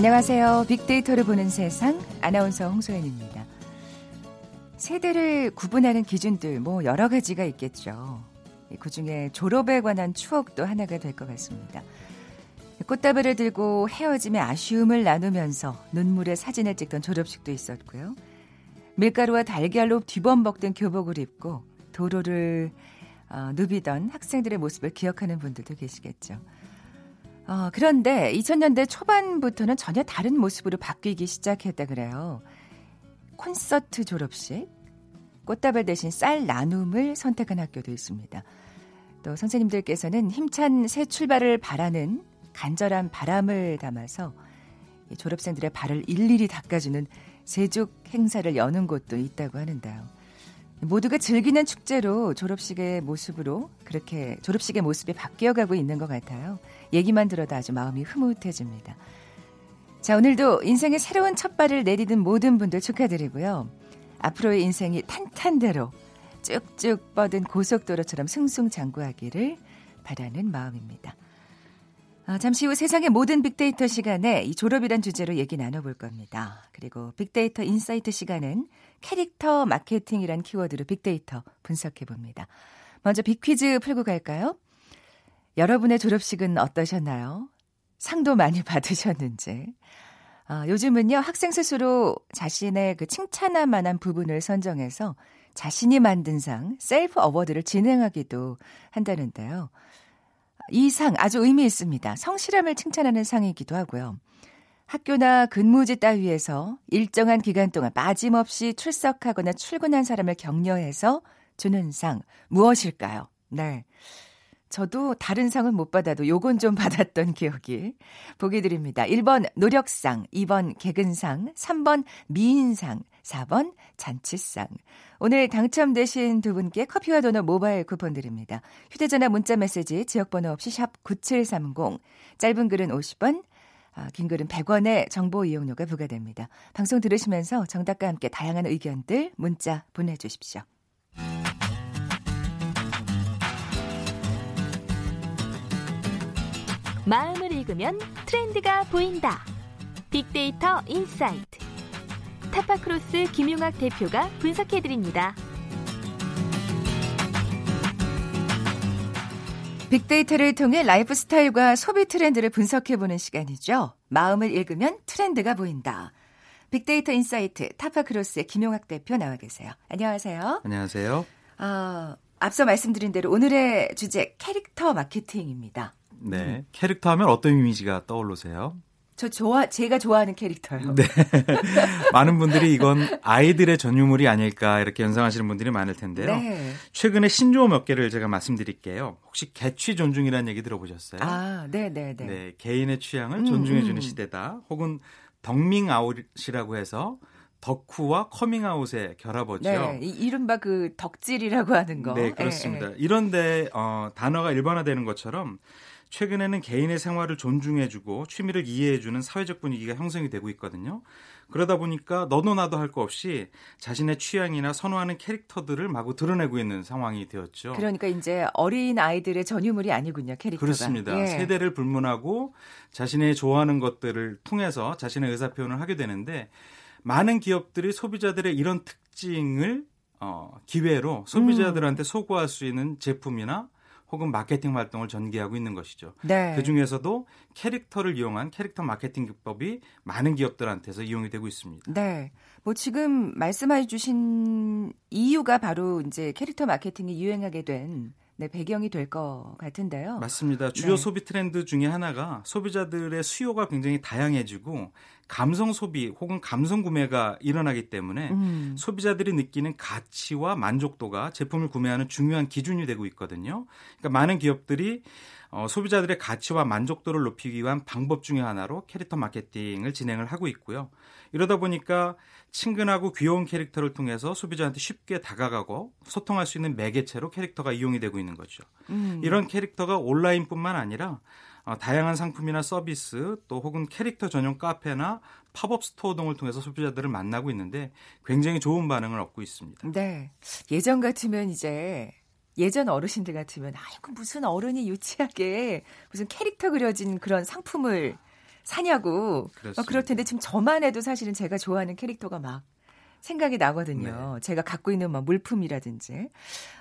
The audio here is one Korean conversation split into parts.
안녕하세요. 빅데이터를 보는 세상 아나운서 홍소연입니다. 세대를 구분하는 기준들 뭐 여러 가지가 있겠죠. 그 중에 졸업에 관한 추억도 하나가 될 것 같습니다. 꽃다발을 들고 헤어짐의 아쉬움을 나누면서 눈물의 사진을 찍던 졸업식도 있었고요. 밀가루와 달걀로 뒤범벅된 교복을 입고 도로를 어, 누비던 학생들의 모습을 기억하는 분들도 계시겠죠. 어, 그런데 2000년대 초반부터는 전혀 다른 모습으로 바뀌기 시작했다 그래요. 콘서트 졸업식, 꽃다발 대신 쌀 나눔을 선택한 학교도 있습니다. 또 선생님들께서는 힘찬 새 출발을 바라는 간절한 바람을 담아서 졸업생들의 발을 일일이 닦아주는 세죽 행사를 여는 곳도 있다고 하는데요. 모두가 즐기는 축제로 졸업식의 모습으로 그렇게 졸업식의 모습이 바뀌어가고 있는 것 같아요. 얘기만 들어도 아주 마음이 흐뭇해집니다. 자, 오늘도 인생의 새로운 첫 발을 내디딘 모든 분들 축하드리고요. 앞으로의 인생이 탄탄대로 쭉쭉 뻗은 고속도로처럼 승승장구하기를 바라는 마음입니다. 아, 잠시 후 세상의 모든 빅데이터 시간에 이 졸업이란 주제로 얘기 나눠볼 겁니다. 그리고 빅데이터 인사이트 시간은 캐릭터 마케팅이란 키워드로 빅데이터 분석해 봅니다. 먼저 빅퀴즈 풀고 갈까요? 여러분의 졸업식은 어떠셨나요? 상도 많이 받으셨는지. 아, 요즘은요, 학생 스스로 자신의 그 칭찬할 만한 부분을 선정해서 자신이 만든 상, 셀프 어워드를 진행하기도 한다는데요. 이 상 아주 의미 있습니다. 성실함을 칭찬하는 상이기도 하고요. 학교나 근무지 따위에서 일정한 기간 동안 빠짐없이 출석하거나 출근한 사람을 격려해서 주는 상 무엇일까요? 네. 저도 다른 상은 못 받아도 요건 좀 받았던 기억이 보기 드립니다. 1번 노력상, 2번 개근상, 3번 미인상, 4번 잔치상. 오늘 당첨되신 두 분께 커피와 도넛 모바일 쿠폰 드립니다. 휴대전화 문자 메시지 지역번호 없이 샵 9730, 짧은 글은 50원, 아, 긴 글은 100원의 정보 이용료가 부과됩니다. 방송 들으시면서 정답과 함께 다양한 의견들 문자 보내주십시오. 마음을 읽으면 트렌드가 보인다. 빅데이터 인사이트. 타파크로스 김용학 대표가 분석해드립니다. 빅데이터를 통해 라이프 스타일과 소비 트렌드를 분석해보는 시간이죠. 마음을 읽으면 트렌드가 보인다. 빅데이터 인사이트 타파크로스의 김용학 대표 나와 계세요. 안녕하세요. 안녕하세요. 어, 앞서 말씀드린 대로 오늘의 주제 캐릭터 마케팅입니다. 네. 음. 캐릭터 하면 어떤 이미지가 떠오르세요? 저 좋아 제가 좋아하는 캐릭터요. 네. 많은 분들이 이건 아이들의 전유물이 아닐까 이렇게 연상하시는 분들이 많을 텐데요. 네. 최근에 신조어 몇 개를 제가 말씀드릴게요. 혹시 개취 존중이라는 얘기 들어보셨어요? 아, 네, 네, 네. 네, 개인의 취향을 존중해 주는 음, 음. 시대다. 혹은 덕밍아웃이라고 해서 덕후와 커밍아웃의 결합어죠. 네, 이른바 그 덕질이라고 하는 거. 네, 그렇습니다. 에, 에. 이런데 어, 단어가 일반화되는 것처럼 최근에는 개인의 생활을 존중해주고 취미를 이해해주는 사회적 분위기가 형성이 되고 있거든요. 그러다 보니까 너도 나도 할 거 없이 자신의 취향이나 선호하는 캐릭터들을 마구 드러내고 있는 상황이 되었죠. 그러니까 이제 어린 아이들의 전유물이 아니군요, 캐릭터가. 그렇습니다. 예. 세대를 불문하고 자신의 좋아하는 것들을 통해서 자신의 의사 표현을 하게 되는데 많은 기업들이 소비자들의 이런 특징을 어, 기회로 소비자들한테 음. 소구할 수 있는 제품이나 혹은 마케팅 활동을 전개하고 있는 것이죠. 네. 그 중에서도 캐릭터를 이용한 캐릭터 마케팅 기법이 많은 기업들한테서 이용이 되고 있습니다. 네. 뭐 지금 말씀해 주신 이유가 바로 이제 캐릭터 마케팅이 유행하게 된 네, 배경이 될 것 같은데요. 맞습니다. 주요 네. 소비 트렌드 중에 하나가 소비자들의 수요가 굉장히 다양해지고 감성 소비 혹은 감성 구매가 일어나기 때문에 음. 소비자들이 느끼는 가치와 만족도가 제품을 구매하는 중요한 기준이 되고 있거든요. 그러니까 많은 기업들이 어, 소비자들의 가치와 만족도를 높이기 위한 방법 중의 하나로 캐릭터 마케팅을 진행을 하고 있고요. 이러다 보니까 친근하고 귀여운 캐릭터를 통해서 소비자한테 쉽게 다가가고 소통할 수 있는 매개체로 캐릭터가 이용이 되고 있는 거죠. 음. 이런 캐릭터가 온라인뿐만 아니라 어, 다양한 상품이나 서비스 또 혹은 캐릭터 전용 카페나 팝업 스토어 등을 통해서 소비자들을 만나고 있는데 굉장히 좋은 반응을 얻고 있습니다. 네. 예전 같으면 이제 예전 어르신들 같으면 아이고 무슨 어른이 유치하게 무슨 캐릭터 그려진 그런 상품을 사냐고 막 그럴 텐데 지금 저만 해도 사실은 제가 좋아하는 캐릭터가 막 생각이 나거든요. 네. 제가 갖고 있는 뭐 물품이라든지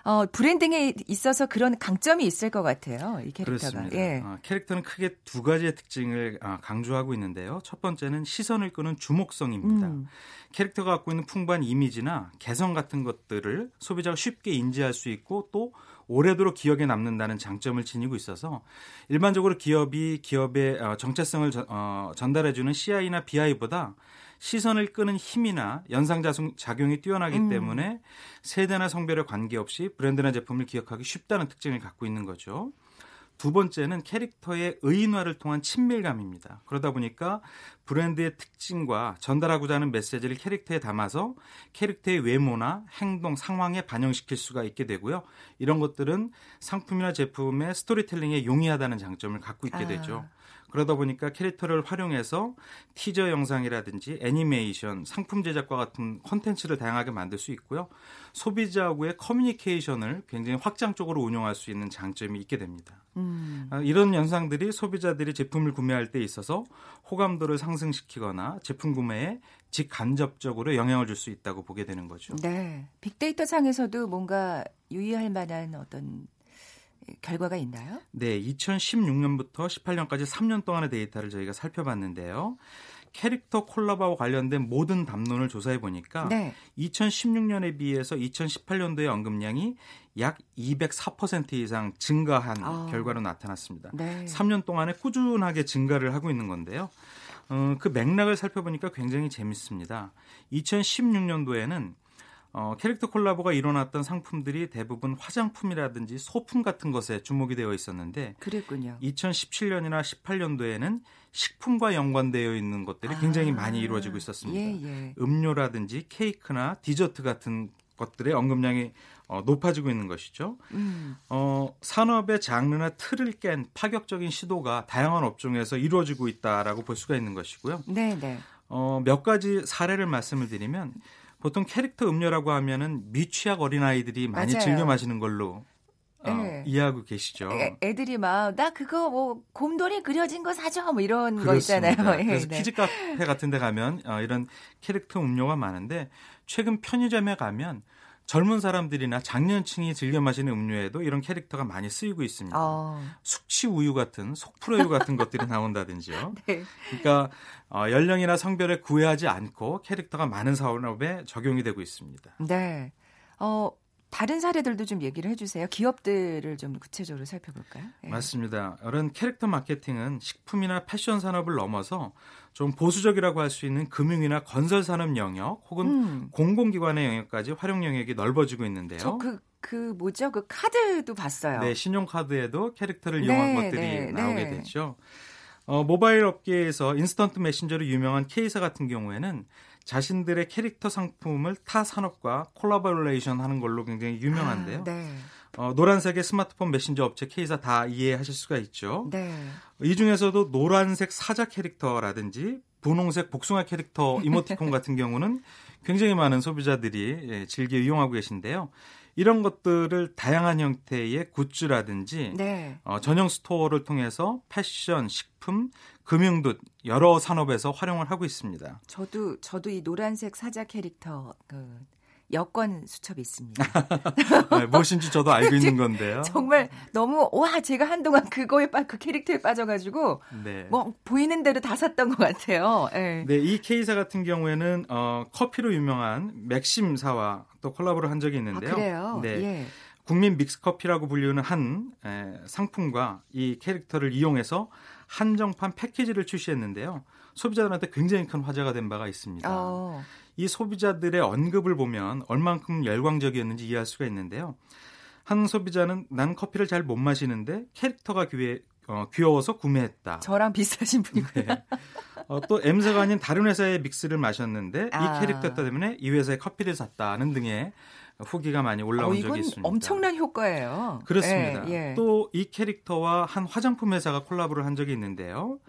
어, 브랜딩에 있어서 그런 강점이 있을 것 같아요. 이 캐릭터가. 그렇습니다. 예. 어, 캐릭터는 크게 두 가지의 특징을 어, 강조하고 있는데요. 첫 번째는 시선을 끄는 주목성입니다. 음. 캐릭터가 갖고 있는 풍부한 이미지나 개성 같은 것들을 소비자가 쉽게 인지할 수 있고 또 오래도록 기억에 남는다는 장점을 지니고 있어서 일반적으로 기업이 기업의 어, 정체성을 어, 전달해주는 CI나 BI보다 시선을 끄는 힘이나 연상작용이 뛰어나기 음. 때문에 세대나 성별에 관계없이 브랜드나 제품을 기억하기 쉽다는 특징을 갖고 있는 거죠. 두 번째는 캐릭터의 의인화를 통한 친밀감입니다. 그러다 보니까 브랜드의 특징과 전달하고자 하는 메시지를 캐릭터에 담아서 캐릭터의 외모나 행동, 상황에 반영시킬 수가 있게 되고요. 이런 것들은 상품이나 제품의 스토리텔링에 용이하다는 장점을 갖고 있게 되죠. 아. 그러다 보니까 캐릭터를 활용해서 티저 영상이라든지 애니메이션, 상품 제작과 같은 콘텐츠를 다양하게 만들 수 있고요. 소비자하고의 커뮤니케이션을 굉장히 확장적으로 운영할 수 있는 장점이 있게 됩니다. 음. 아, 이런 현상들이 소비자들이 제품을 구매할 때 있어서 호감도를 상승시키거나 제품 구매에 직간접적으로 영향을 줄 수 있다고 보게 되는 거죠. 네. 빅데이터 상에서도 뭔가 유의할 만한 어떤 결과가 있나요? 네, 2016년부터 18년까지 3년 동안의 데이터를 저희가 살펴봤는데요. 캐릭터 콜라보와 관련된 모든 담론을 조사해 보니까 네. 2016년에 비해서 2018년도의 언급량이 약 204% 이상 증가한 아. 결과로 나타났습니다. 네. 3년 동안에 꾸준하게 증가를 하고 있는 건데요. 어, 그 맥락을 살펴보니까 굉장히 재밌습니다. 2016년도에는 어, 캐릭터 콜라보가 일어났던 상품들이 대부분 화장품이라든지 소품 같은 것에 주목이 되어 있었는데 그랬군요. 2017년이나 18년도에는 식품과 연관되어 있는 것들이 굉장히 아, 많이 이루어지고 있었습니다. 예, 예. 음료라든지 케이크나 디저트 같은 것들의 언급량이 어, 높아지고 있는 것이죠. 음. 어, 산업의 장르나 틀을 깬 파격적인 시도가 다양한 업종에서 이루어지고 있다라고 볼 수가 있는 것이고요. 네, 네. 어, 몇 가지 사례를 말씀을 드리면 보통 캐릭터 음료라고 하면은 미취학 어린아이들이 많이 맞아요. 즐겨 마시는 걸로 어, 네. 이해하고 계시죠. 애, 들이 막 나 그거 뭐 곰돌이 그려진 거 사줘 뭐 이런 그렇습니다. 거 있잖아요. 예, 그래서 네. 키즈 카페 같은 데 가면 어, 이런 캐릭터 음료가 많은데 최근 편의점에 가면 젊은 사람들이나 장년층이 즐겨 마시는 음료에도 이런 캐릭터가 많이 쓰이고 있습니다. 어. 숙취 우유 같은 속풀어유 같은 것들이 나온다든지요. 네. 그러니까 어, 연령이나 성별에 구애하지 않고 캐릭터가 많은 산업에 적용이 되고 있습니다. 네. 어, 다른 사례들도 좀 얘기를 해주세요. 기업들을 좀 구체적으로 살펴볼까요? 네. 맞습니다. 이런 캐릭터 마케팅은 식품이나 패션 산업을 넘어서 좀 보수적이라고 할 수 있는 금융이나 건설 산업 영역 혹은 음. 공공기관의 영역까지 활용 영역이 넓어지고 있는데요. 저그 그 뭐죠? 그 카드도 봤어요. 네, 신용카드에도 캐릭터를 이용한 네, 것들이 네, 나오게 네. 되죠. 어, 모바일 업계에서 인스턴트 메신저로 유명한 K사 같은 경우에는 자신들의 캐릭터 상품을 타 산업과 콜라보레이션 하는 걸로 굉장히 유명한데요. 아, 네. 어, 노란색의 스마트폰 메신저 업체 K사 다 이해하실 수가 있죠. 네. 이 중에서도 노란색 사자 캐릭터라든지 분홍색 복숭아 캐릭터 이모티콘 같은 경우는 굉장히 많은 소비자들이 예, 즐겨 이용하고 계신데요. 이런 것들을 다양한 형태의 굿즈라든지 네. 어, 전용 스토어를 통해서 패션, 식품, 금융 등 여러 산업에서 활용을 하고 있습니다. 저도 저도 이 노란색 사자 캐릭터 그 여권 수첩이 있습니다. 네, 무엇인지 저도 알고 있는 건데요. 정말 너무 와 제가 한동안 그거에 빠, 그 캐릭터에 빠져가지고 네. 뭐 보이는 대로 다 샀던 것 같아요. 네, 네 이 K사 같은 경우에는 어, 커피로 유명한 맥심사와 또 콜라보를 한 적이 있는데요. 아, 그래요? 네. 예. 국민 믹스커피라고 불리는 한 에, 상품과 이 캐릭터를 이용해서 한정판 패키지를 출시했는데요. 소비자들한테 굉장히 큰 화제가 된 바가 있습니다. 어. 이 소비자들의 언급을 보면 얼만큼 열광적이었는지 이해할 수가 있는데요. 한 소비자는 난 커피를 잘 못 마시는데 캐릭터가 귀에, 어, 귀여워서 구매했다. 저랑 비슷하신 분이고요. 네. 어, 또 M사가 아닌 다른 회사의 믹스를 마셨는데 아. 이 캐릭터 때문에 이 회사의 커피를 샀다는 등의 후기가 많이 올라온 어, 적이 있습니다. 엄청난 효과예요. 그렇습니다. 예, 예. 또이 캐릭터와 한 화장품 회사가 콜라보를 한 적이 있는데요.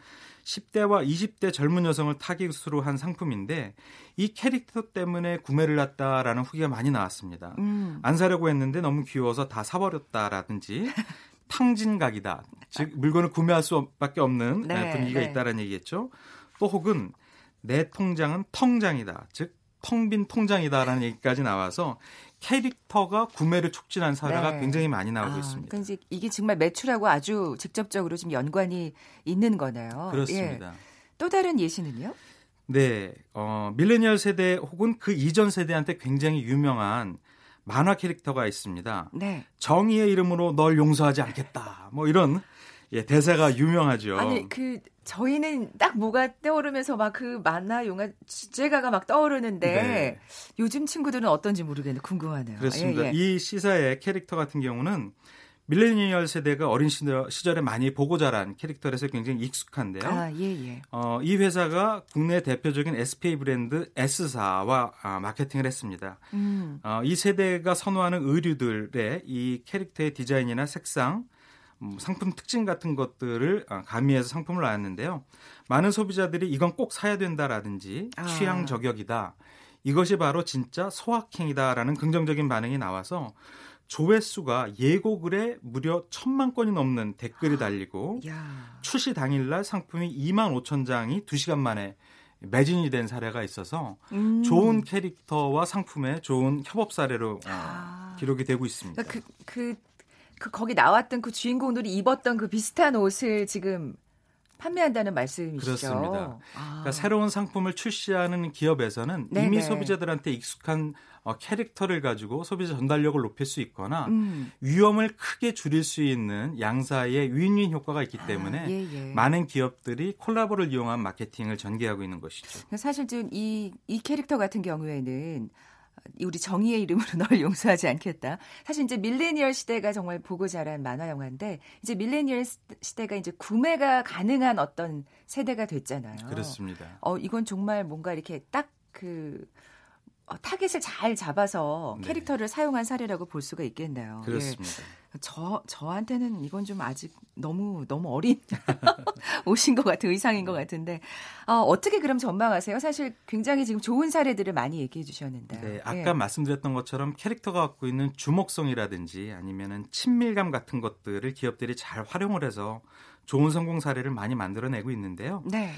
10대와 20대 젊은 여성을 타깃으로 한 상품인데 이 캐릭터 때문에 구매를 했다라는 후기가 많이 나왔습니다. 음. 안 사려고 했는데 너무 귀여워서 다 사버렸다라든지 탕진각이다. 즉 물건을 구매할 수밖에 없는 네, 분위기가 네. 있다라는 얘기겠죠. 또 혹은 내 통장은 텅장이다. 즉 텅 빈 통장이다라는 얘기까지 나와서 캐릭터가 구매를 촉진한 사례가 네. 굉장히 많이 나오고 아, 있습니다. 그러니까 이게 정말 매출하고 아주 직접적으로 좀 연관이 있는 거네요. 그렇습니다. 예. 또 다른 예시는요? 네, 어, 밀레니얼 세대 혹은 그 이전 세대한테 굉장히 유명한 만화 캐릭터가 있습니다. 네. 정의의 이름으로 널 용서하지 않겠다. 뭐 이런 예, 대사가 유명하죠. 아니 그 저희는 딱 뭐가 떠오르면서 막 그 만화 영화 주제가가 막 떠오르는데 네. 요즘 친구들은 어떤지 모르겠는데 궁금하네요. 그렇습니다. 예, 예. 이 시사의 캐릭터 같은 경우는 밀레니얼 세대가 어린 시절에 많이 보고 자란 캐릭터라서 굉장히 익숙한데요. 아, 예, 예. 어, 이 회사가 국내 대표적인 SPA 브랜드 S사와 아, 마케팅을 했습니다. 음. 어, 이 세대가 선호하는 의류들의 이 캐릭터의 디자인이나 색상, 음, 상품 특징 같은 것들을 어, 가미해서 상품을 나왔는데요. 많은 소비자들이 이건 꼭 사야 된다라든지 아. 취향 저격이다. 이것이 바로 진짜 소확행이다라는 긍정적인 반응이 나와서 조회수가 예고 글에 무려 천만 건이 넘는 댓글이 달리고 야. 출시 당일날 상품이 2만 5천 장이 2시간 만에 매진이 된 사례가 있어서 음. 좋은 캐릭터와 상품의 좋은 협업 사례로 어, 아. 기록이 되고 있습니다. 그러니까 그, 그, 그 거기 나왔던 그 주인공들이 입었던 그 비슷한 옷을 지금 판매한다는 말씀이시죠. 그렇습니다. 아. 그러니까 새로운 상품을 출시하는 기업에서는 네네. 이미 소비자들한테 익숙한 어, 캐릭터를 가지고 소비자 전달력을 높일 수 있거나 음. 위험을 크게 줄일 수 있는 양사의 윈윈 효과가 있기 아, 때문에 아, 예, 예. 많은 기업들이 콜라보를 이용한 마케팅을 전개하고 있는 것이죠. 사실 좀이 이 캐릭터 같은 경우에는 우리 정의의 이름으로 널 용서하지 않겠다. 사실 이제 밀레니얼 시대가 정말 보고 자란 만화 영화인데 이제 밀레니얼 시대가 이제 구매가 가능한 어떤 세대가 됐잖아요. 그렇습니다. 어 이건 정말 뭔가 이렇게 딱그 어, 타겟을 잘 잡아서 네. 캐릭터를 사용한 사례라고 볼 수가 있겠네요. 그렇습니다. 예. 저 저한테는 이건 좀 아직 너무 너무 어린 옷인 것 같은 의상인 것 같은데 어, 어떻게 그럼 전망하세요? 사실 굉장히 지금 좋은 사례들을 많이 얘기해 주셨는데. 네, 아까 예. 말씀드렸던 것처럼 캐릭터가 갖고 있는 주목성이라든지 아니면은 친밀감 같은 것들을 기업들이 잘 활용을 해서 좋은 성공 사례를 많이 만들어내고 있는데요. 네.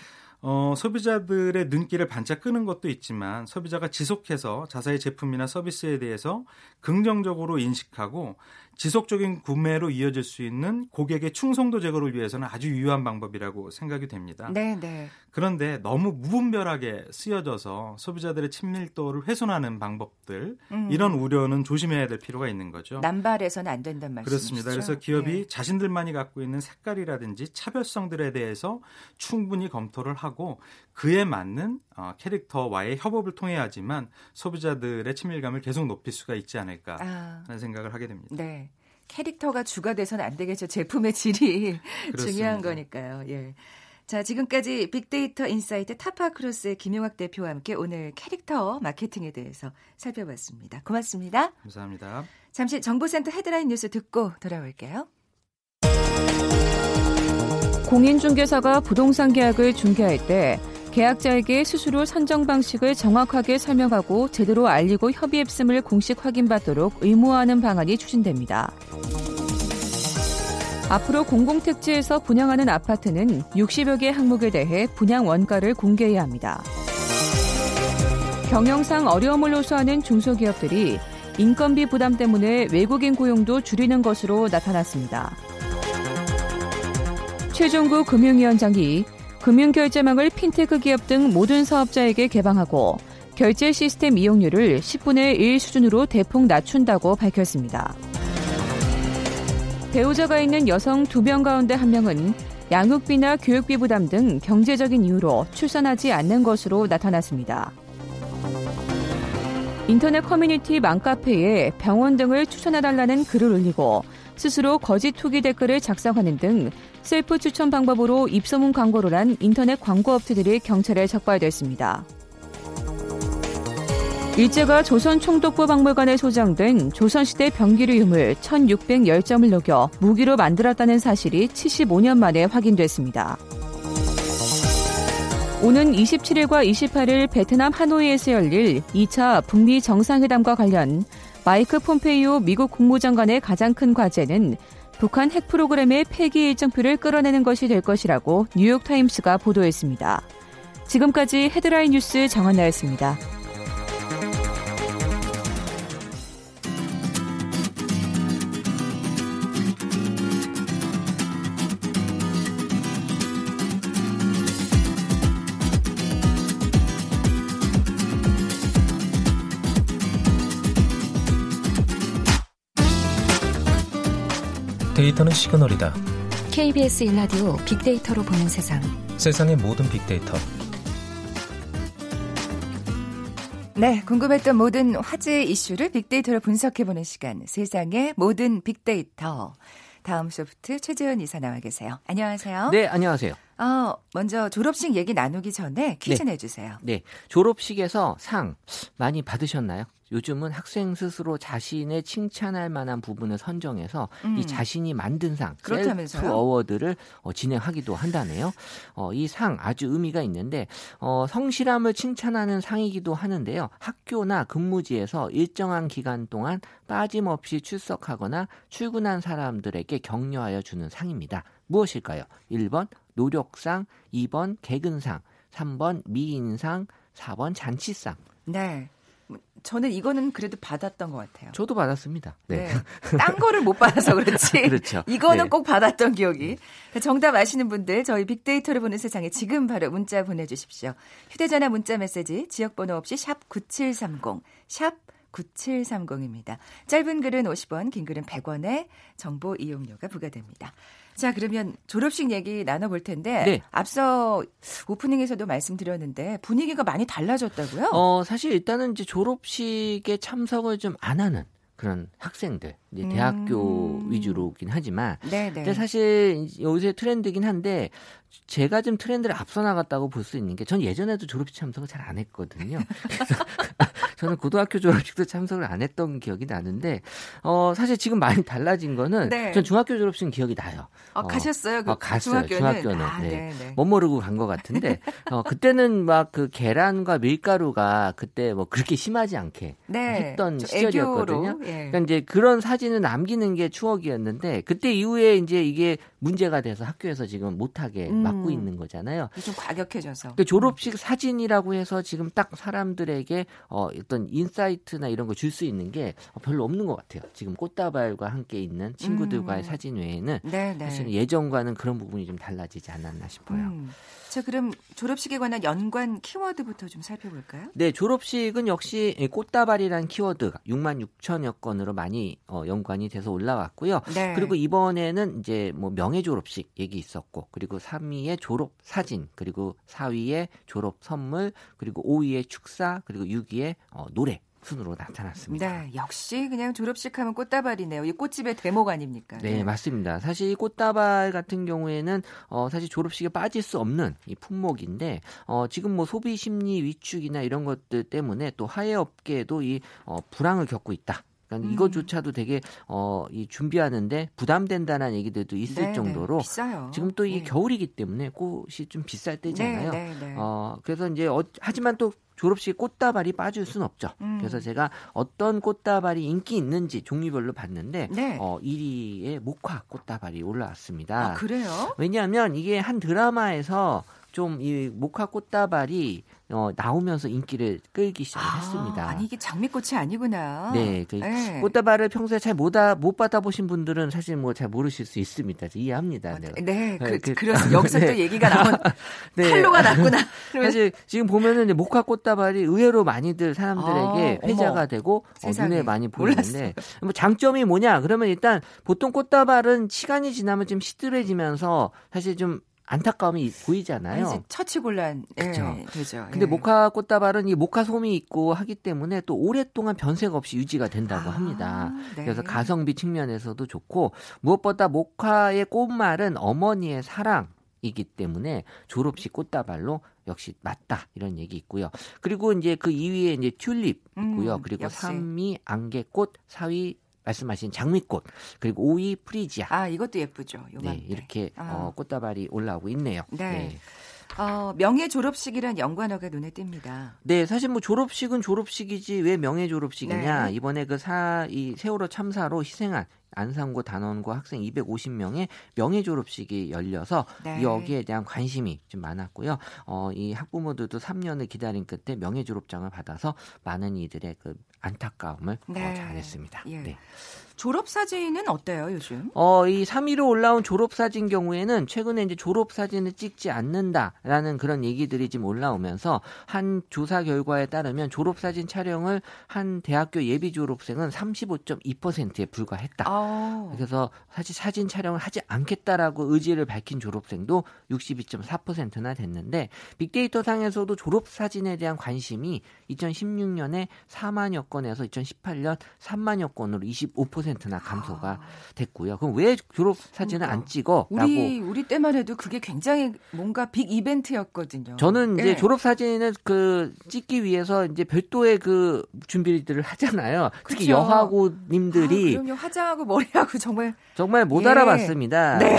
어, 소비자들의 눈길을 반짝 끄는 것도 있지만 소비자가 지속해서 자사의 제품이나 서비스에 대해서 긍정적으로 인식하고 지속적인 구매로 이어질 수 있는 고객의 충성도 제거를 위해서는 아주 유효한 방법이라고 생각이 됩니다. 네, 네. 그런데 너무 무분별하게 쓰여져서 소비자들의 친밀도를 훼손하는 방법들 음. 이런 우려는 조심해야 될 필요가 있는 거죠. 남발해서는 안 된다는 말씀이시죠. 그렇습니다. 그래서 기업이 네. 자신들만이 갖고 있는 색깔이라든지 차별성들에 대해서 충분히 검토를 하고 그에 맞는 어, 캐릭터와의 협업을 통해야지만 소비자들의 친밀감을 계속 높일 수가 있지 않을까 아. 하는 생각을 하게 됩니다. 네. 캐릭터가 주가 돼서는 안 되겠죠. 제품의 질이 중요한 거니까요. 예. 자, 지금까지 빅데이터 인사이트 타파크로스의 김용학 대표와 함께 오늘 캐릭터 마케팅에 대해서 살펴봤습니다. 고맙습니다. 감사합니다. 잠시 정보센터 헤드라인 뉴스 듣고 돌아올게요. 공인중개사가 부동산 계약을 중개할 때 계약자에게 수수료 산정 방식을 정확하게 설명하고 제대로 알리고 협의했음을 공식 확인받도록 의무화하는 방안이 추진됩니다. 앞으로 공공택지에서 분양하는 아파트는 60여 개 항목에 대해 분양 원가를 공개해야 합니다. 경영상 어려움을 호소하는 중소기업들이 인건비 부담 때문에 외국인 고용도 줄이는 것으로 나타났습니다. 최종구 금융위원장이 금융결제망을 핀테크 기업 등 모든 사업자에게 개방하고 결제 시스템 이용률을 10분의 1 수준으로 대폭 낮춘다고 밝혔습니다. 배우자가 있는 여성 두명 가운데 한 명은 양육비나 교육비 부담 등 경제적인 이유로 출산하지 않는 것으로 나타났습니다. 인터넷 커뮤니티 맘카페에 병원 등을 추천해달라는 글을 올리고 스스로 거짓 투기 댓글을 작성하는 등 셀프 추천 방법으로 입소문 광고를 한 인터넷 광고 업체들이 경찰에 적발됐습니다. 일제가 조선 총독부 박물관에 소장된 조선시대 병기류 유물 1610점을 녹여 무기로 만들었다는 사실이 75년 만에 확인됐습니다. 오는 27일과 28일 베트남 하노이에서 열릴 2차 북미 정상회담과 관련 마이크 폼페이오 미국 국무장관의 가장 큰 과제는 북한 핵 프로그램의 폐기 일정표를 끌어내는 것이 될 것이라고 뉴욕타임스가 보도했습니다. 지금까지 헤드라인 뉴스 정한나였습니다. 데이터는 시그널이다. KBS 일라디오 빅데이터로 보는 세상. 세상의 모든 빅데이터. 네, 궁금했던 모든 화제 이슈를 빅데이터로 분석해보는 시간. 세상의 모든 빅데이터. 다음 소프트 최재현 이사 나와 계세요. 안녕하세요. 네, 안녕하세요. 어, 먼저 졸업식 얘기 나누기 전에 퀴즈 네. 내주세요. 네, 졸업식에서 상 많이 받으셨나요? 요즘은 학생 스스로 자신의 칭찬할 만한 부분을 선정해서 음. 이 자신이 만든 상? 셀프 어워드를 어, 진행하기도 한다네요. 어, 이 상 아주 의미가 있는데 어, 성실함을 칭찬하는 상이기도 하는데요. 학교나 근무지에서 일정한 기간 동안 빠짐없이 출석하거나 출근한 사람들에게 격려하여 주는 상입니다. 무엇일까요? 1번 노력상, 2번 개근상, 3번 미인상, 4번 잔치상. 네. 저는 이거는 그래도 받았던 것 같아요. 저도 받았습니다. 네. 딴 거를 못 받아서 그렇지. 그렇죠. 이거는 네. 꼭 받았던 기억이. 정답 아시는 분들 저희 빅데이터를 보는 세상에 지금 바로 문자 보내주십시오. 휴대전화 문자 메시지 지역번호 없이 샵 9730, 샵 9730입니다. 짧은 글은 50원, 긴 글은 100원에 정보 이용료가 부과됩니다. 자, 그러면 졸업식 얘기 나눠볼 텐데 네. 앞서 오프닝에서도 말씀드렸는데 분위기가 많이 달라졌다고요? 어, 사실 일단은 이제 졸업식에 참석을 좀 안 하는 그런 학생들, 이제 대학교 음. 위주로긴 하지만 네, 네. 근데 사실 요새 트렌드긴 한데 제가 좀 트렌드를 앞서 나갔다고 볼 수 있는 게 전 예전에도 졸업식 참석을 잘 안 했거든요. 그래서 저는 고등학교 졸업식도 참석을 안 했던 기억이 나는데 어 사실 지금 많이 달라진 거는 네. 전 중학교 졸업식은 기억이 나요. 아, 어, 가셨어요? 그 어, 갔어요. 중학교는? 중학교는. 아, 네. 네, 네. 못 모르고 간 것 같은데 어 그때는 막 그 계란과 밀가루가 그때 뭐 그렇게 심하지 않게 네. 했던 저 시절이었거든요. 예. 그러니까 이제 그런 사진 을 남기는 게 추억이었는데 그때 이후에 이제 이게 문제가 돼서 학교에서 지금 못하게 음. 막고 있는 거잖아요. 좀 과격해져서. 그 졸업식 사진이라고 해서 지금 딱 사람들에게 어, 어떤 인사이트나 이런 거 줄 수 있는 게 별로 없는 것 같아요. 지금 꽃다발과 함께 있는 친구들과의 음. 사진 외에는 네, 네. 사실 예전과는 그런 부분이 좀 달라지지 않았나 싶어요. 음. 자, 그럼 졸업식에 관한 연관 키워드부터 좀 살펴볼까요? 네, 졸업식은 역시 꽃다발이란 키워드가 6만 6천여 건으로 많이 어, 연관이 돼서 올라왔고요. 네. 그리고 이번에는 이제 뭐 명예 졸업식 얘기 있었고, 그리고 3위의 졸업 사진, 그리고 4위의 졸업 선물, 그리고 5위의 축사, 그리고 6위의 어, 노래 순으로 나타났습니다. 네, 역시 그냥 졸업식 하면 꽃다발이네요. 이 꽃집의 대목 아닙니까? 네, 맞습니다. 사실 이 꽃다발 같은 경우에는 어 사실 졸업식에 빠질 수 없는 이 품목인데 어 지금 뭐 소비 심리 위축이나 이런 것들 때문에 또 하회 업계에도 이 어, 불황을 겪고 있다. 그러니까 음. 이거조차도 되게 어 이 준비하는데 부담된다는 얘기들도 있을 네, 정도로 네, 비싸요. 지금 또 이게 네. 겨울이기 때문에 꽃이 좀 비쌀 때잖아요. 네, 네, 네. 어 그래서 이제 어, 하지만 또 졸업식 꽃다발이 빠질 수는 없죠. 음. 그래서 제가 어떤 꽃다발이 인기 있는지 종류별로 봤는데 네. 어 1위에 목화 꽃다발이 올라왔습니다. 아, 그래요? 왜냐하면 이게 한 드라마에서 좀 이 목화 꽃다발이 어, 나오면서 인기를 끌기 시작했습니다. 아, 아니 이게 장미꽃이 아니구나. 네, 그 네. 꽃다발을 평소에 잘 못 못 받아보신 분들은 사실 뭐 잘 모르실 수 있습니다. 이해합니다. 네. 네, 그, 네, 그- 그, 래서 여기서 또 네. 얘기가 나온 네. 탈로가 났구나. 사실 지금 보면은 목화 꽃다발이 의외로 많이들 사람들에게 아, 회자가 어머. 되고 어. 눈에 많이 보이는데 뭐 장점이 뭐냐? 그러면 일단 보통 꽃다발은 시간이 지나면 좀 시들해지면서 사실 좀 안타까움이 보이잖아요. 처치곤란 예. 되죠. 근데 예. 모카 꽃다발은 이 모카 솜이 있고 하기 때문에 또 오랫동안 변색 없이 유지가 된다고 아, 합니다. 네. 그래서 가성비 측면에서도 좋고 무엇보다 모카의 꽃말은 어머니의 사랑 이기 때문에 졸업식 꽃다발로 역시 맞다 이런 얘기 있고요. 그리고 이제 그 2위에 이제 튤립 있고요. 음, 그리고 역시. 3위 안개꽃, 4위 말씀하신 장미꽃, 그리고 5위 프리지아. 아 이것도 예쁘죠. 요맘때. 네, 이렇게 아. 어, 꽃다발이 올라오고 있네요. 네. 어, 명예 졸업식이란 연관어가 눈에 띕니다. 네, 사실 뭐 졸업식은 졸업식이지 왜 명예 졸업식이냐. 네. 이번에 그 사, 이 세월호 참사로 희생한 안산고 단원고 학생 250명의 명예 졸업식이 열려서 네. 여기에 대한 관심이 좀 많았고요. 어, 이 학부모들도 3년을 기다린 끝에 명예 졸업장을 받아서 많은 이들의 그 안타까움을 어, 네. 어, 잘했습니다. 예. 네. 졸업 사진은 어때요, 요즘? 어, 이 3위로 올라온 졸업 사진 경우에는 최근에 이제 졸업 사진을 찍지 않는다라는 그런 얘기들이 지금 올라오면서 한 조사 결과에 따르면 졸업 사진 촬영을 한 대학교 예비 졸업생은 35.2%에 불과했다. 아. 그래서 사실 사진 촬영을 하지 않겠다라고 의지를 밝힌 졸업생도 62.4%나 됐는데 빅데이터 상에서도 졸업 사진에 대한 관심이 2016년에 4만여 건에서 2018년 3만여 건으로 25% 10%나 감소가 아. 됐고요. 그럼 왜 졸업 사진을 그러니까. 안 찍어? 우리 우리 때만 해도 그게 굉장히 뭔가 빅 이벤트였거든요. 저는 이제 네. 졸업 사진을 그 찍기 위해서 이제 별도의 그 준비들을 하잖아요. 특히 그렇죠. 여하고님들이 아. 화장하고 머리하고 정말 정말 못 예. 알아봤습니다. 네.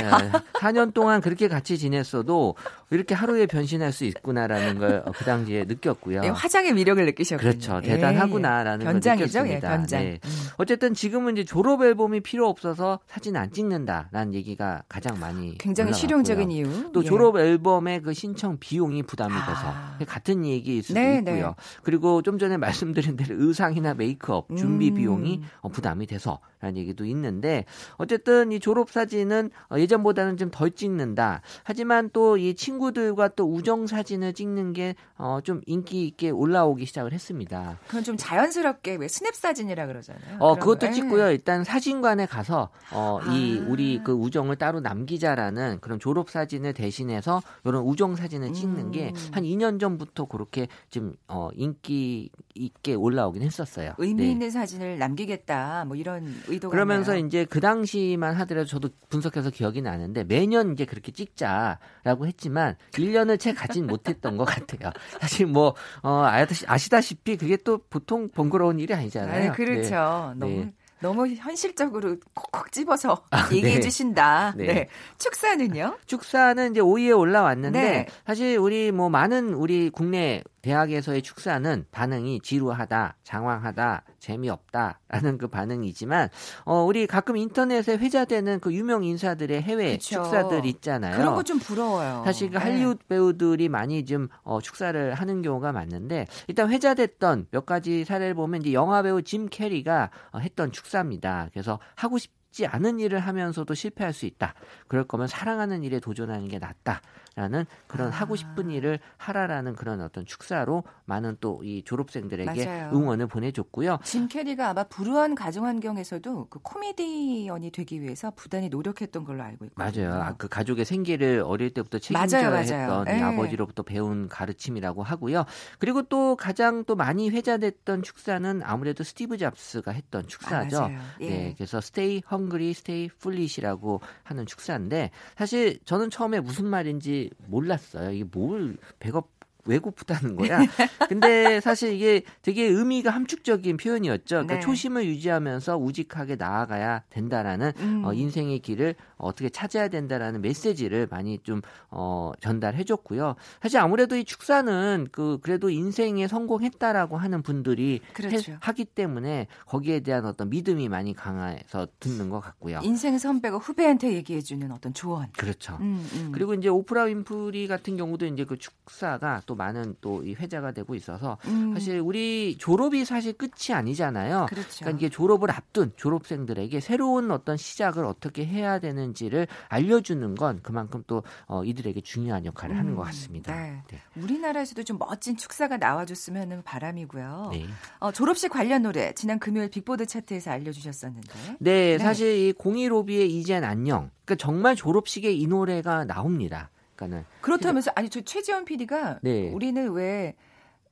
4년 동안 그렇게 같이 지냈어도 이렇게 하루에 변신할 수 있구나라는 걸 그 당시에 느꼈고요. 네, 화장의 미력을 느끼셨군요. 그렇죠. 대단하구나라는 예. 걸 느꼈습니다. 예, 변장. 네. 음. 어쨌든 지금은 이제 졸업 앨범이 필요 없어서 사진 안 찍는다라는 얘기가 가장 많이 굉장히 올라갔고요. 실용적인 이유. 또 예. 졸업 앨범의 그 신청 비용이 부담이 돼서 아. 같은 얘기일 수도 네, 있고요. 네. 그리고 좀 전에 말씀드린 대로 의상이나 메이크업 준비 음. 비용이 어, 부담이 돼서 라는 얘기도 있는데 어쨌든 이 졸업 사진은 어, 예전보다는 좀 덜 찍는다. 하지만 또 이 친구 들과 또 우정 사진을 찍는 게좀 어 인기 있게 올라오기 시작을 했습니다. 그건 좀 자연스럽게 왜 스냅 사진이라 그러잖아요. 어 그것도 거. 찍고요. 일단 사진관에 가서 어이 아. 우리 그 우정을 따로 남기자라는 그런 졸업 사진을 대신해서 이런 우정 사진을 찍는 음. 게한 2년 전부터 그렇게 좀 어, 인기 있게 올라오긴 했었어요. 의미 네. 있는 사진을 남기겠다. 뭐 이런 의도가 그러면서 있나요? 이제 그 당시만 하더라도 저도 분석해서 기억이 나는데 매년 이제 그렇게 찍자라고 했지만 1년을 채 가진 못했던 것 같아요. 사실 뭐 어, 아시다시피 그게 또 보통 번거로운 일이 아니잖아요. 아, 그렇죠. 네. 너무 네. 너무 현실적으로 콕콕 집어서 아, 얘기해 네. 주신다. 네. 네. 축사는요? 축사는 이제 5위에 올라왔는데 네. 사실 우리 뭐 많은 우리 국내 대학에서의 축사는 반응이 지루하다, 장황하다, 재미없다라는 그 반응이지만 어 우리 가끔 인터넷에 회자되는 그 유명 인사들의 해외 그쵸. 축사들 있잖아요. 그런 거 좀 부러워요. 사실 그 네. 할리우드 배우들이 많이 좀 어, 축사를 하는 경우가 많은데 일단 회자됐던 몇 가지 사례를 보면 이제 영화 배우 짐 캐리가 어, 했던 축사입니다. 그래서 하고 싶 지 않은 일을 하면서도 실패할 수 있다. 그럴 거면 사랑하는 일에 도전하는 게 낫다. 라는 그런 아. 하고 싶은 일을 하라라는 그런 어떤 축사로 많은 또 이 졸업생들에게 맞아요. 응원을 보내줬고요. 짐 캐리가 아마 불우한 가정 환경에서도 그 코미디언이 되기 위해서 부단히 노력했던 걸로 알고 있거든요. 맞아요. 아, 그 가족의 생계를 어릴 때부터 책임져야 맞아요, 맞아요. 했던 네. 아버지로부터 배운 가르침이라고 하고요. 그리고 또 가장 또 많이 회자됐던 축사는 아무래도 스티브 잡스가 했던 축사죠. 아, 예. 네, 그래서 Stay Hungry, Stay Foolish이라고 하는 축사인데 사실 저는 처음에 무슨 말인지 몰랐어요. 이게 뭘 배가 왜 고프다는 거야? 근데 사실 이게 되게 의미가 함축적인 표현이었죠. 그러니까 네. 초심을 유지하면서 우직하게 나아가야 된다라는 음. 어, 인생의 길을 어떻게 찾아야 된다라는 메시지를 많이 좀 어, 전달해줬고요. 사실 아무래도 이 축사는 그 그래도 인생에 성공했다라고 하는 분들이 그렇죠. 해, 하기 때문에 거기에 대한 어떤 믿음이 많이 강해서 듣는 것 같고요. 인생 선배가 후배한테 얘기해주는 어떤 조언. 그렇죠. 음, 음. 그리고 이제 오프라 윈프리 같은 경우도 이제 그 축사가 또 많은 또 이 회자가 되고 있어서 음. 사실 우리 졸업이 사실 끝이 아니잖아요. 그렇죠. 그러니까 이게 졸업을 앞둔 졸업생들에게 새로운 어떤 시작을 어떻게 해야 되는지를 알려주는 건 그만큼 또 어, 이들에게 중요한 역할을 하는 것 음, 같습니다. 네. 네. 우리나라에서도 좀 멋진 축사가 나와줬으면 하는 바람이고요. 네. 어, 졸업식 관련 노래 지난 금요일 빅보드 차트에서 알려주셨었는데. 네, 네. 사실 이 공일오비의 이젠 안녕. 그러니까 정말 졸업식에 이 노래가 나옵니다. 그러니까는 그렇다면서 아니 저 최지원 PD가 네. 우리는 왜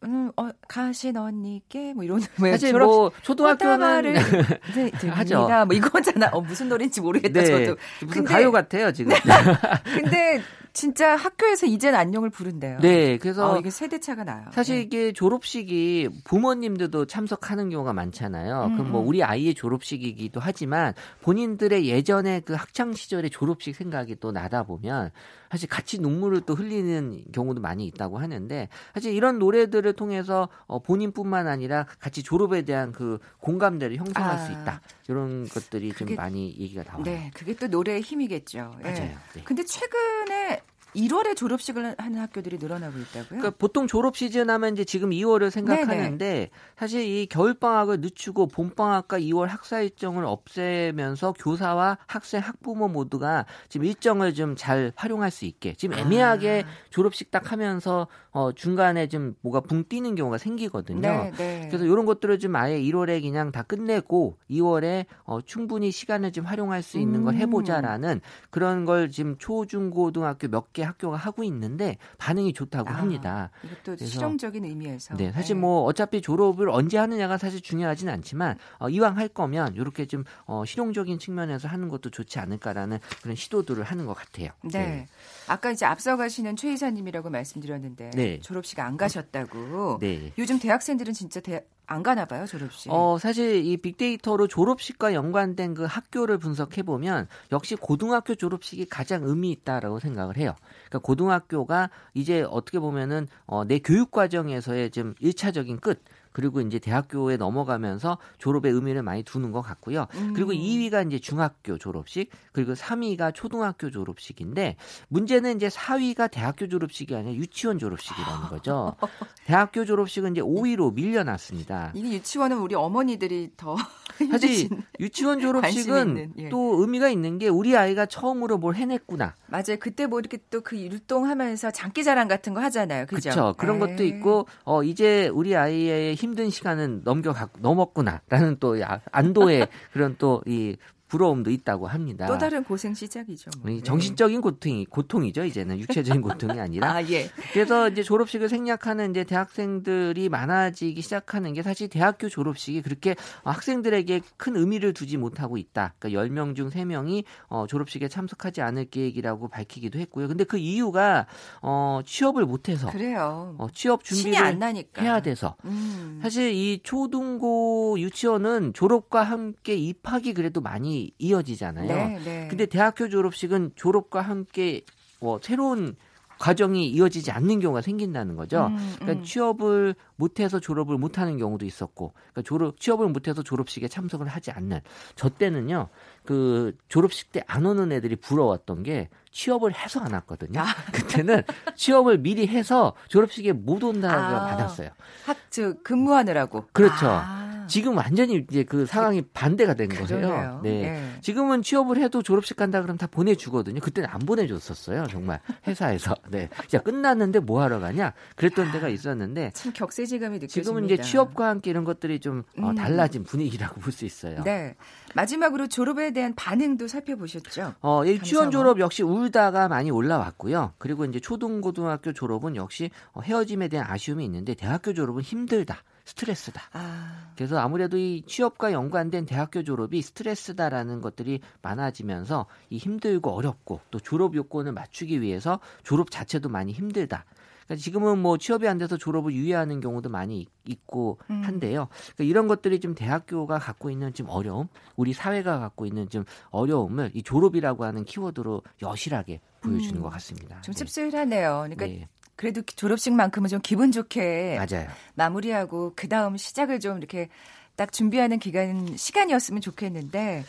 음, 어, 가신 언니께 뭐 이런 사실 뭐 초등학교는 네, 하죠. 뭐 이거잖아. 어, 무슨 노래인지 모르겠다. 네. 저도. 무슨 근데, 가요 같아요 지금. 근데 진짜 학교에서 이젠 안녕을 부른대요. 네, 그래서 어, 이게 세대 차가 나요. 사실 네. 이게 졸업식이 부모님들도 참석하는 경우가 많잖아요. 음, 그럼 뭐 음. 우리 아이의 졸업식이기도 하지만 본인들의 예전에 그 학창 시절의 졸업식 생각이 또 나다 보면 사실 같이 눈물을 또 흘리는 경우도 많이 있다고 하는데 사실 이런 노래들을 통해서 어, 본인뿐만 아니라 같이 졸업에 대한 그 공감대를 형성할 아. 수 있다. 이런 것들이 좀 그게- 많이 얘기가 나와요. 네, 그게 또 노래의 힘이겠죠. 예. 맞아요. 네. 근데 최근에 1월에 졸업식을 하는 학교들이 늘어나고 있다고요? 그러니까 보통 졸업 시즌 하면 이제 지금 2월을 생각하는데 사실 이 겨울 방학을 늦추고 봄 방학과 2월 학사 일정을 없애면서 교사와 학생 학부모 모두가 지금 일정을 좀 잘 활용할 수 있게 지금 애매하게 아. 졸업식 딱 하면서 어 중간에 좀 뭐가 붕 뛰는 경우가 생기거든요. 네, 네. 그래서 이런 것들을 좀 아예 1월에 그냥 다 끝내고 2월에 어, 충분히 시간을 좀 활용할 수 있는 걸 음. 해보자라는 그런 걸 지금 초중고등학교 몇개 학교가 하고 있는데 반응이 좋다고 아, 합니다. 이것도 그래서- 실용적인 의미에서. 네, 사실 네. 뭐 어차피 졸업을 언제 하느냐가 사실 중요하진 않지만 어, 이왕 할 거면 이렇게 좀 어, 실용적인 측면에서 하는 것도 좋지 않을까라는 그런 시도들을 하는 것 같아요. 네. 아까 이제 앞서가시는 최 이사님이라고 말씀드렸는데 네. 졸업식 안 가셨다고. 네. 요즘 대학생들은 진짜 대, 안 가나 봐요 졸업식. 어, 사실 이 빅데이터로 졸업식과 연관된 그 학교를 분석해 보면 역시 고등학교 졸업식이 가장 의미 있다라고 생각을 해요. 그러니까 고등학교가 이제 어떻게 보면은 어, 내 교육 과정에서의 좀 1차적인 끝 그리고 이제 대학교에 넘어가면서 졸업의 의미를 많이 두는 것 같고요. 음. 그리고 2위가 이제 중학교 졸업식, 그리고 3위가 초등학교 졸업식인데 문제는 이제 4위가 대학교 졸업식이 아니라 유치원 졸업식이라는 거죠. 대학교 졸업식은 이제 5위로 밀려났습니다. 이게 유치원은 우리 어머니들이 더 사실 유치원 졸업식은 예. 또 의미가 있는 게 우리 아이가 처음으로 뭘 해냈구나. 맞아요. 그때 뭐 이렇게 또 그 율동하면서 장기자랑 같은 거 하잖아요. 그죠? 그렇죠. 그런 것도 에이. 있고 어 이제 우리 아이의 힘든 시간은 넘겨 넘었구나라는 또 안도의 그런 또 이 부러움도 있다고 합니다. 또 다른 고생 시작이죠. 뭐. 이 네. 정신적인 고통이 고통이죠 이제는 육체적인 고통이 아니라 아 예. 그래서 이제 졸업식을 생략하는 이제 대학생들이 많아지기 시작하는 게 사실 대학교 졸업식이 그렇게 학생들에게 큰 의미를 두지 못하고 있다. 그러니까 10명 중 3명이 어, 졸업식에 참석하지 않을 계획이라고 밝히기도 했고요. 근데 그 이유가 어, 취업을 못 해서 그래요. 어, 취업 준비를 나니까. 해야 돼서 음. 사실 이 초등고 유치원은 졸업과 함께 입학이 그래도 많이 이어지잖아요. 네, 네. 근데 대학교 졸업식은 졸업과 함께 뭐 새로운 과정이 이어지지 않는 경우가 생긴다는 거죠. 음, 그러니까 음. 취업을 못해서 졸업을 못하는 경우도 있었고, 그러니까 졸업 취업을 못해서 졸업식에 참석을 하지 않는. 저 때는요, 그 졸업식 때 안 오는 애들이 부러웠던 게 취업을 해서 안 왔거든요. 아. 그때는 취업을 미리 해서 졸업식에 못 온다고 아. 받았어요. 학, 저, 근무하느라고. 그렇죠. 아. 지금 완전히 이제 그 상황이 반대가 된 거예요. 그러네요. 네. 예. 지금은 취업을 해도 졸업식 간다 그러면 다 보내주거든요. 그때는 안 보내줬었어요. 정말 회사에서. 네. 야 끝났는데 뭐 하러 가냐? 그랬던 때가 있었는데 참 격세지감이 느껴집니다. 지금은 이제 취업과 함께 이런 것들이 좀 어, 음. 달라진 분위기라고 볼 수 있어요. 네. 마지막으로 졸업에 대한 반응도 살펴보셨죠? 어, 감사원. 졸업 역시 울다가 많이 올라왔고요. 그리고 이제 초등고등학교 졸업은 역시 어, 헤어짐에 대한 아쉬움이 있는데 대학교 졸업은 힘들다. 스트레스다. 아, 그래서 아무래도 이 취업과 연관된 대학교 졸업이 스트레스다라는 것들이 많아지면서 이 힘들고 어렵고 또 졸업 요건을 맞추기 위해서 졸업 자체도 많이 힘들다. 그러니까 지금은 뭐 취업이 안 돼서 졸업을 유예하는 경우도 많이 있고 음. 한데요. 그러니까 이런 것들이 좀 대학교가 갖고 있는 좀 어려움, 우리 사회가 갖고 있는 좀 어려움을 이 졸업이라고 하는 키워드로 여실하게 보여주는 음. 것 같습니다. 좀 네. 씁쓸하네요. 그러니까 네, 그래도 졸업식만큼은 좀 기분 좋게 맞아요. 마무리하고 그 다음 시작을 좀 이렇게 딱 준비하는 기간 시간이었으면 좋겠는데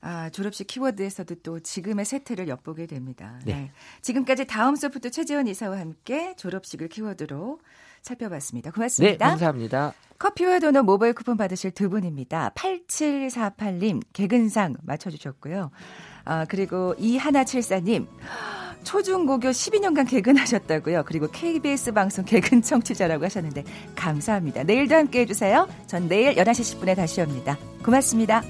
아, 졸업식 키워드에서도 또 지금의 세태를 엿보게 됩니다. 네. 지금까지 다음 소프트 최재원 이사와 함께 졸업식을 키워드로 살펴봤습니다. 네, 고맙습니다. 감사합니다. 커피와 도넛 모바일 쿠폰 받으실 두 분입니다. 8748님 개근상 맞춰주셨고요. 아, 그리고 이하나칠사님 초중고교 12년간 개근하셨다고요. 그리고 KBS 방송 개근 청취자라고 하셨는데 감사합니다. 내일도 함께 해주세요. 전 내일 11시 10분에 다시 옵니다. 고맙습니다.